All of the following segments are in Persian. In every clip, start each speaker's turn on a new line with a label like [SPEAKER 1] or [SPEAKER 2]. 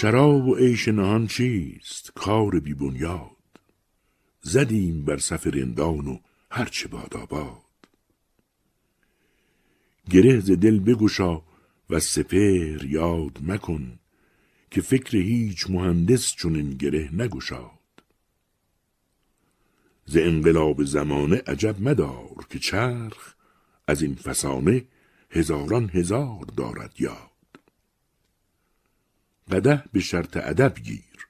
[SPEAKER 1] شراب و عیش نهان چیست کار بی بنیاد؟ زدیم بر صف رندان و هرچه باد آباد. گره ز دل بگشا و سپهر یاد مکن که فکر هیچ مهندس چون این گره نگشاد. ز انقلاب زمانه عجب مدار که چرخ از این فسانه هزاران هزار دارد یاد. قده به شرط ادب گیر.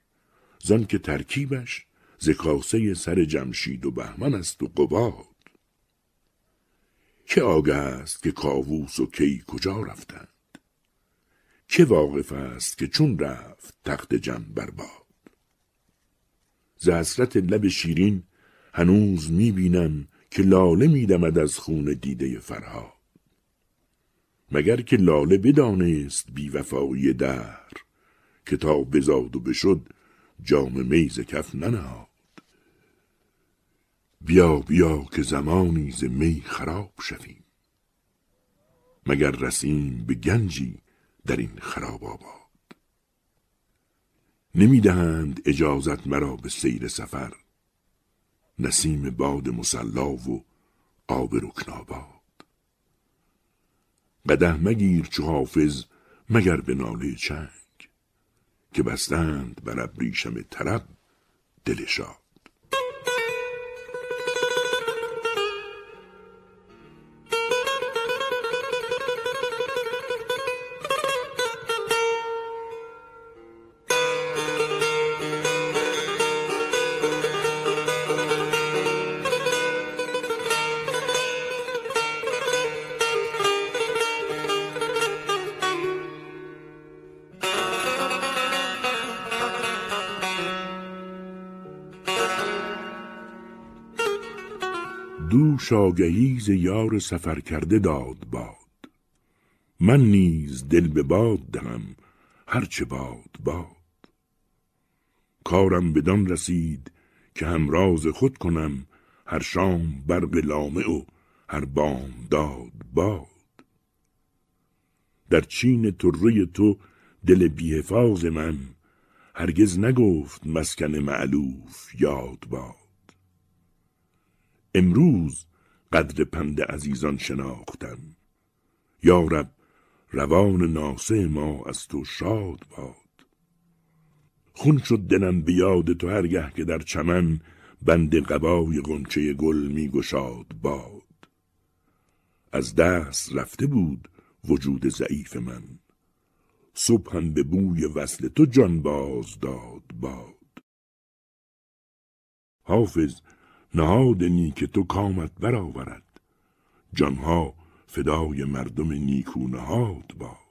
[SPEAKER 1] زان که ترکیبش ز کاسه سر جمشید و بهمن است و قباد. که آگه است که کاووس و کی کجا رفتند؟ که واقف است که چون رفت تخت جم برباد ز حسرت لب شیرین هنوز می بینم که لاله می دمد از خون دیده فرهاد. مگر که لاله بدانست بی وفایی در کتاب بزاد و بشد جام میز کف ننهاد. بیا بیا که زمانی ز می خراب شویم. مگر رسیم به گنجی در این خراب آباد. نمی‌دهند اجازت مرا به سیر سفر نسیم باد مسلا و آب رکناباد قده مگیر چو حافظ مگر به ناله چنگ. که بستند بر ابریشم طرب دل شاد. دوش آگهی ز یار سفر کرده داد باد. من نیز دل به باد دهم هرچه باد باد. کارم بدان رسید که همراز خود کنم هر شام برق لامع و هر بام داد باد. در چین طره تو دل بیحفاظ من هرگز نگفت مسکن معلوف یاد باد. امروز قدر پند عزیزان شناختم. یارب روان ناسه ما از تو شاد باد. خون شد دلم به یاد تو هرگه که در چمن بند قبای غنچه گل می گشاد باد. از دست رفته بود وجود ضعیف من. صبحم به بوی وصل تو جان باز داد باد. حافظ نهاد نیک تو کامت برآورد. جانها فدای مردم نیکو نهاد باد.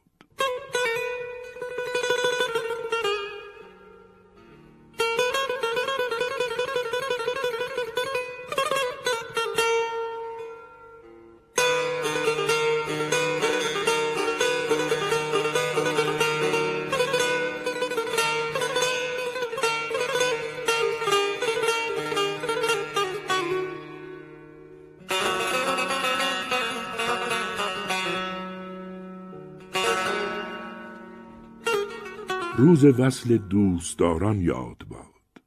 [SPEAKER 1] روز وصل دوستداران یاد باد.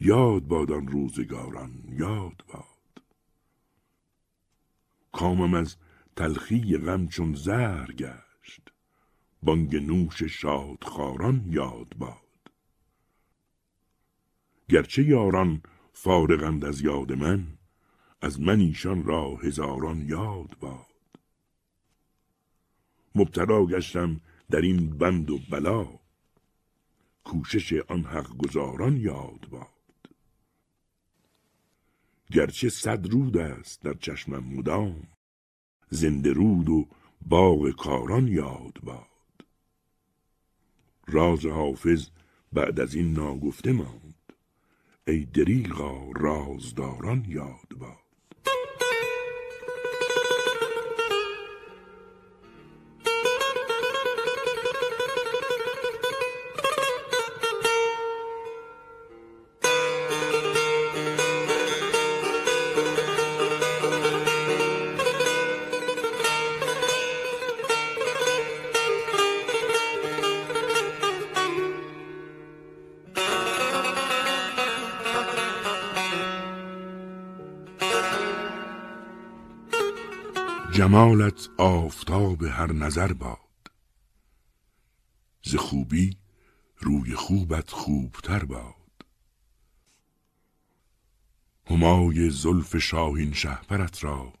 [SPEAKER 1] یاد باد آن روزگاران یاد باد. کامم از تلخی غم چون زهر گشت. بانگ نوش شادخواران یاد باد. گرچه یاران فارغند از یاد من از من ایشان را هزاران یاد باد. مبتلا گشتم در این بند و بلا. کوشش آن حق گزاران یاد باد. گرچه صد رود است در چشمم مدام زنده رود و باغ کاران یاد باد. راز حافظ بعد از این ناگفته ماند ای دریغا رازداران یاد باد. جمالت آفتاب هر نظر باد. ز خوبی روی خوبت خوبتر باد. همای زلف شاهین شهپرت را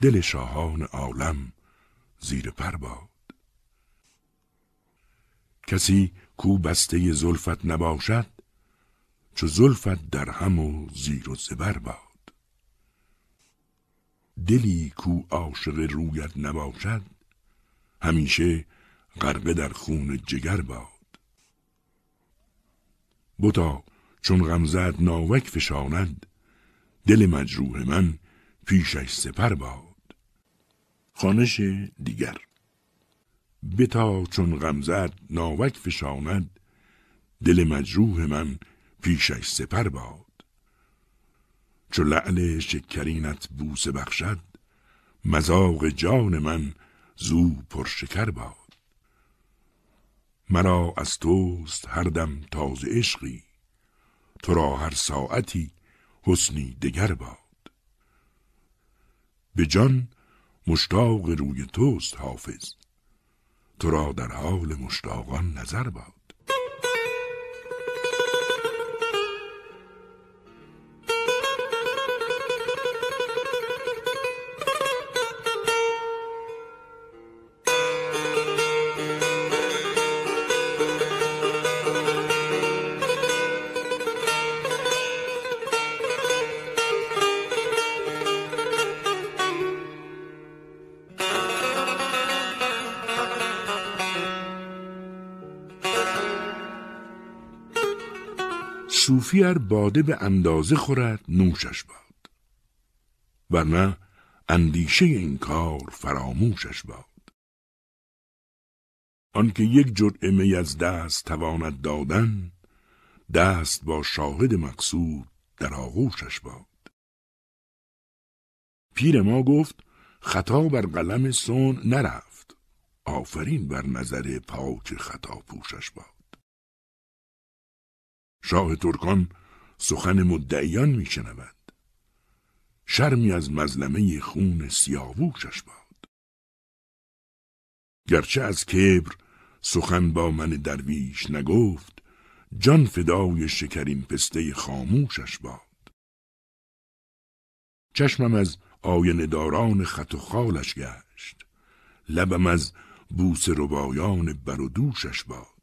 [SPEAKER 1] دل شاهان عالم زیر پر باد. کسی کو بسته زلفت نباشد چو زلفت در هم و زیر و زبر باد. دلی کو عاشق رویت نباشد همیشه غرقه در خون جگر باد. بتا چون غمزت ناوک فشاند دل مجروح من پیشش سپر باد. خانش دیگر بتا چون غمزت ناوک فشاند دل مجروح من پیشش سپر باد. چو لعل شکرینت بوسه بخشد مزاق جان من زو پرشکر باد. مرا از توست هر دم تازه عشقی تو را هر ساعتی حسنی دگر باد. به جان مشتاق روی توست حافظ تو را در حال مشتاقان نظر باد. صوفی ار باده به اندازه خورد نوشش باد. ورنه اندیشه این کار فراموشش باد. آنکه یک جرعه می از دست تواند دادن دست با شاهد مقصود در آغوشش باد. پیر ما گفت خطا بر قلم سون نرفت. آفرین بر نظر پاک خطا پوشش باد. شاه ترکان سخن مدعیان میشنود. شرمی از مظلمه خون سیاووشش باد. گرچه از کبر سخن با من درویش نگفت جان فدای شکرین پسته خاموشش باد. چشمم از آینه داران خط و خالش گشت. لبم از بوس ربایان بر دوشش باد.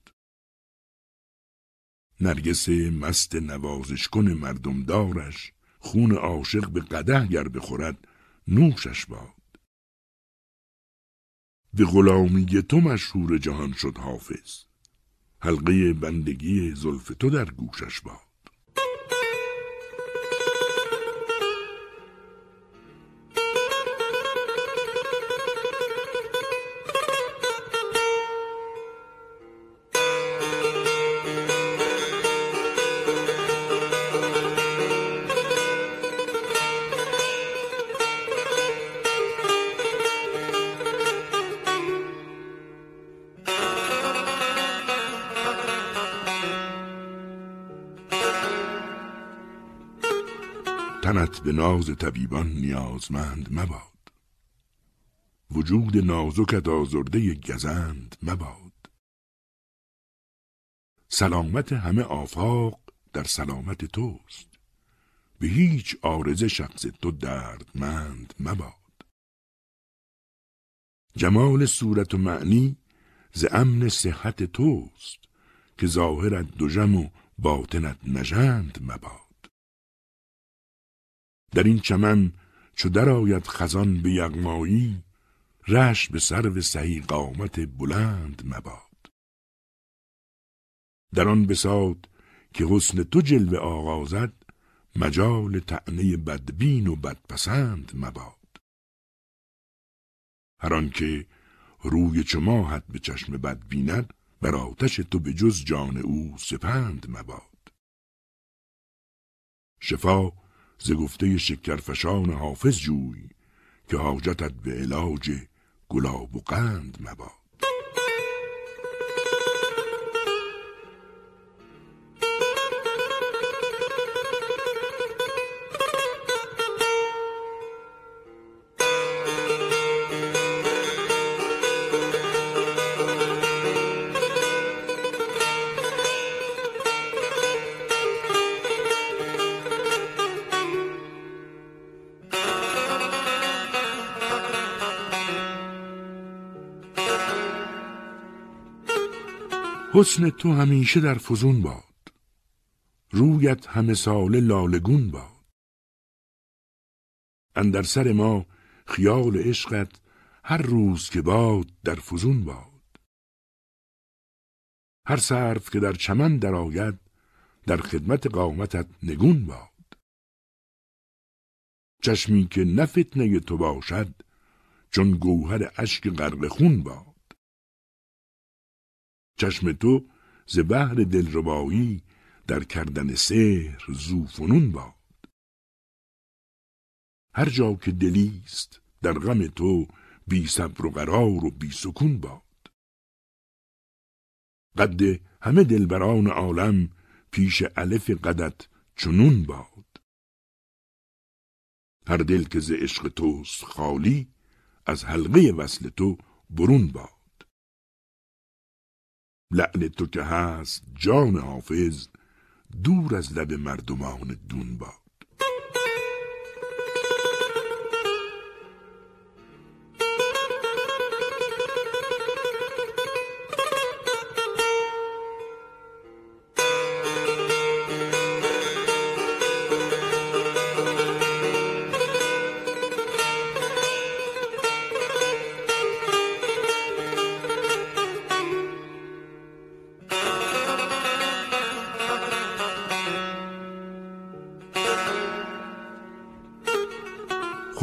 [SPEAKER 1] نرگس مست نوازش کن مردم دارش خون عاشق به قده گر بخورد نوشش باد. به غلامی تو مشهور جهان شد حافظ حلقه بندگی زلف تو در گوشش باد. تنت به ناز طبیبان نیازمند مباد. وجود نازکت آزرده گزند مباد. سلامت همه آفاق در سلامت توست. به هیچ آرز شخص تو دردمند مباد. جمال صورت و معنی ز امن صحت توست که ظاهرت دوژم و باطنت نژند مباد. در این چمن چو درآید خزان به یغمایی رش به سرو سهی قامت بلند مباد. در آن بساط که حسن تو جلوه آغازد مجال تعنی بدبین و بدپسند مباد. هر آنکه روی چو ماهت به چشم بد بیند بر آتش تو به جز جان او سپند مباد. شفا ز گفته شکرفشان حافظ جوی که حاجتت به علاج گلاب و قند مباد. حسن تو همیشه در فزون باد. رویت همه سال لالگون باد. اندر سر ما خیال عشقت هر روز که باد در فزون باد. هر صرف که در چمن درآید در خدمت قامتت نگون باد. چشمی که نه فتنه تو باشد چون گوهر اشک غرق خون باد. چشم تو ز بهر دلربایی در کردن سحر زوفنون باد. هر جا که دلیست در غم تو بی صبر و قرار و بی سکون باد. قد همه دلبران عالم پیش الف قدت چنون باد. هر دل که ز عشق توست خالی از حلقه وصل تو برون باد. لعل تو که هست جان حافظ دور از لب مردمان دون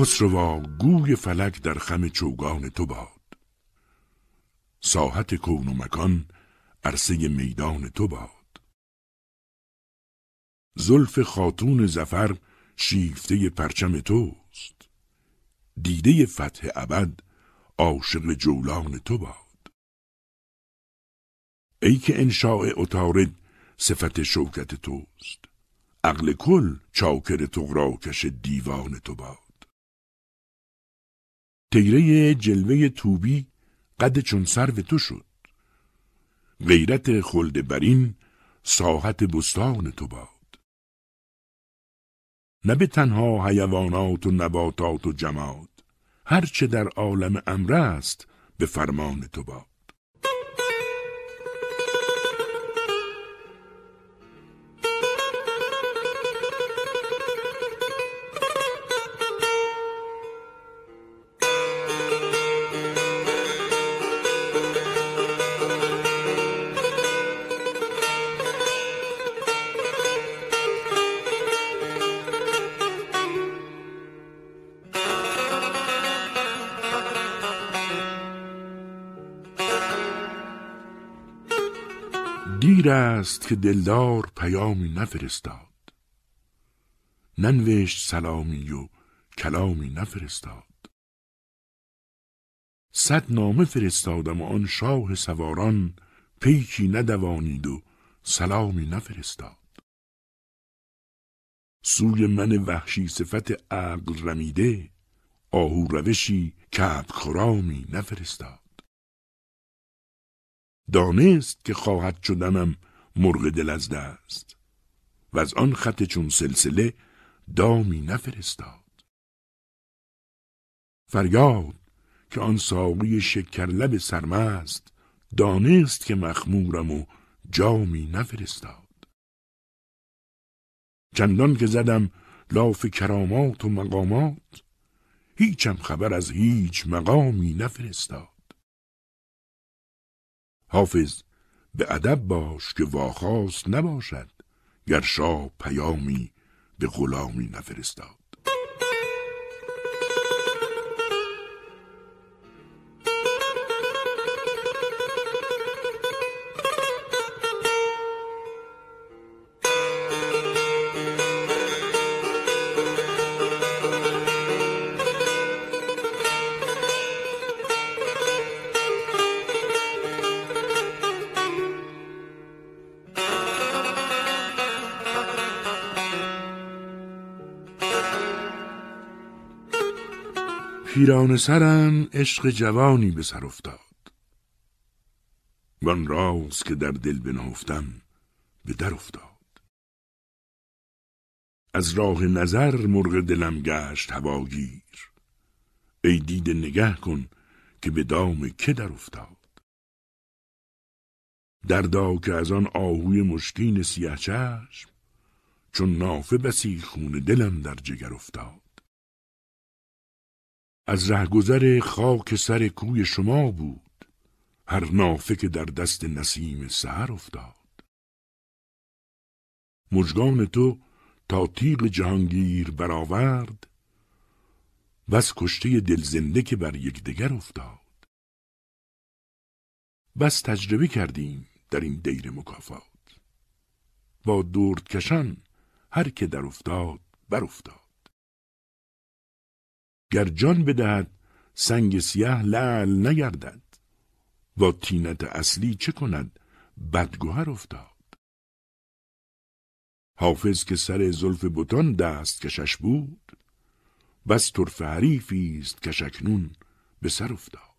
[SPEAKER 1] خسروا گوی فلک در خم چوگان تو باد. ساحت کون و مکان عرصه میدان تو باد. زلف خاتون زفر شیفته پرچم توست. دیده فتح ابد عاشق جولان تو باد. ای که انشاء اتارد صفت شوکت توست. عقل کل چاکر تغراکش دیوان تو باد. تیره جلوه توبی قد چون سرو تو شد. غیرت خلد برین ساحت بستان تو باد. نه به تنها حیوانات و نباتات و جماد هرچه در عالم امر است به فرمان تو باد. دیر است که دلدار پیامی نفرستاد. ننوشت سلامی و کلامی نفرستاد. صد نامه فرستادم و آن شاه سواران پیکی ندوانید و سلامی نفرستاد. سوی من وحشی صفت عقل رمیده آهو روشی کبک خرامی نفرستاد. دانست که خواهد شدنم مرغ دل از دست. و از آن خط چون سلسله دامی نفرستاد. فریاد که آن ساقی شکرلب سرمست دانست که مخمورم و جامی نفرستاد. چندان که زدم لاف کرامات و مقامات هیچم خبر از هیچ مقامی نفرستاد. حافظ به ادب باش که واخواست نباشد گر شاه پیامی به غلامی نفرستاد. پیران سرم عشق جوانی به سر افتاد. وان راز که در دل بنهفتم به در افتاد. از راه نظر مرغ دلم گشت هواگیر ای دید نگه کن که به دام که در افتاد. دردا که از آن آهوی مشکین سیه چشم چون نافه بسی خون دلم در جگر افتاد. از رهگذر خاک سر کوی شما بود هر نافه که در دست نسیم سهر افتاد. مجگان تو تا تیغ جهانگیر برآورد بس کشته دل زنده که بر یکدیگر افتاد. بس تجربه کردیم در این دیر مکافات. با دردکشان هر که در افتاد بر افتاد. گر جان بدهد سنگ سیاه لعل نگردد. و تینت اصلی چه کند؟ بدگوهر افتاد. حافظ که سر زلف بتان دست کشش بود بس طرف حریفی است که شکنون به سر افتاد.